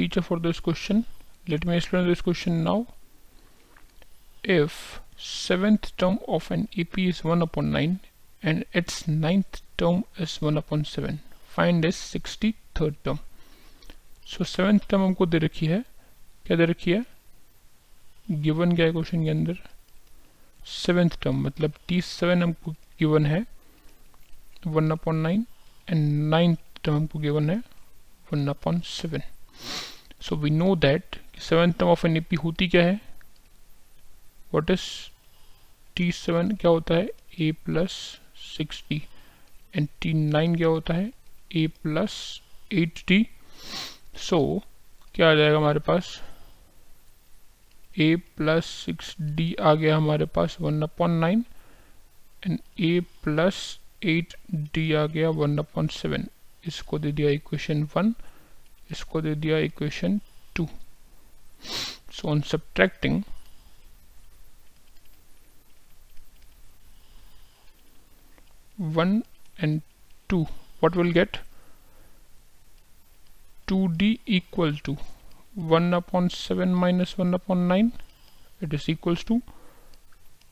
teacher for this question let me explain this question now if seventh term of an AP is 1 upon 9 and its ninth term is 1 upon 7 find its 63rd term so seventh term हमको दे रखी है क्या दे रखी है given क्या है question के अंदर सेवेंथ टर्म मतलब टी सेवन हमको गिवन है one upon nine and ninth term हमको गिवन है one upon seven so we know that seventh term of an AP होती क्या है? व्हाट इज़ टी सेवन क्या होता है? A plus six T and T nine क्या होता है? A plus eight T so क्या आ जाएगा हमारे पास? ए प्लस सिक्स डी आ गया हमारे पास one upon nine and A plus eight D आ गया वन अपॉन सेवन इसको दे दिया इक्वेशन वन इसको दे दिया equation two so on subtracting one and two what will get two D equal to one upon seven minus one upon nine it is equal to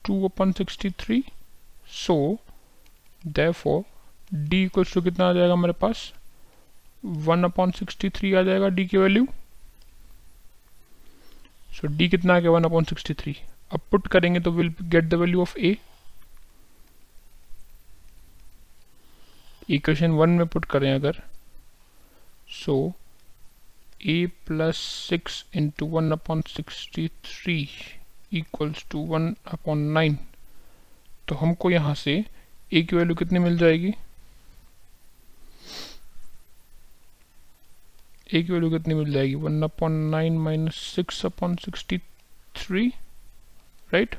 two upon sixty three so therefore D equals to कितना आ जाएगा मेरे पास? 1 upon 63 आ जाएगा D की value so D कितना आ गया? 1 upon 63 अब पुट करेंगे तो will get the value of a. Equation one में पुट करें अगर. So A plus six into one upon sixty three equals to one upon nine तो हमको यहाँ से ए की वैल्यू कितनी मिल जाएगी? A की वैल्यू कितनी मिल जाएगी? One upon nine minus six upon sixty three right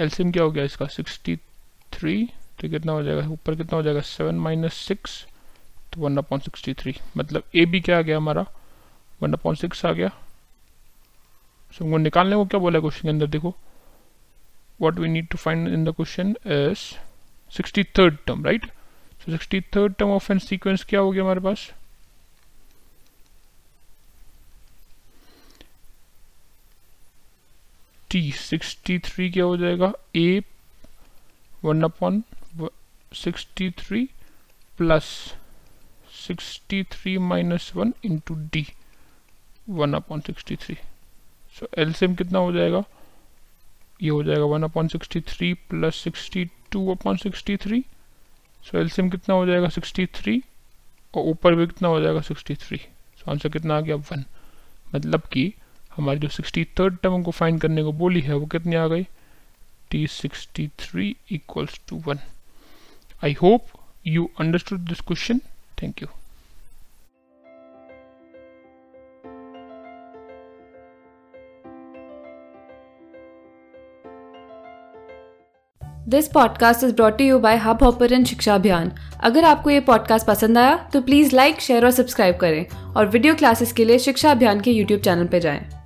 LCM क्या हो गया इसका? 63 तो कितना हो जाएगा? ऊपर कितना हो जाएगा? 7 माइनस सिक्स तो 1 अपॉन सिक्सटी थ्री मतलब ए बी क्या आ गया हमारा? वन अपॉइंट सिक्स आ गया। सो हमको निकालने को क्या बोला क्वेश्चन के अंदर? देखो। What we need to find in the question is 63rd term, right? So 63rd term of an sequence क्या हो गया हमारे पास? T 63 क्या हो जाएगा। A one upon sixty three plus sixty three minus one into D one upon sixty three so LCM कितना हो जाएगा? ये हो जाएगा one upon sixty three plus sixty two upon sixty three so LCM कितना हो जाएगा? सिक्सटी थ्री और ऊपर भी कितना हो जाएगा? सिक्सटी थ्री सो आंसर कितना आ गया? वन मतलब कि हमारी जो सिक्सटी थर्ड टर्म को फाइंड करने को बोली है, वो कितनी आ गई? T sixty three equals to one I hope you understood this question thank you this podcast is brought you by Hubhopper Shiksha Abhiyan अगर आपको ये पॉडकास्ट पसंद आया तो प्लीज़ लाइक शेयर और सब्सक्राइब करें और वीडियो क्लासेस के लिए शिक्षा अभियान के यूट्यूब चैनल पर जाएँ।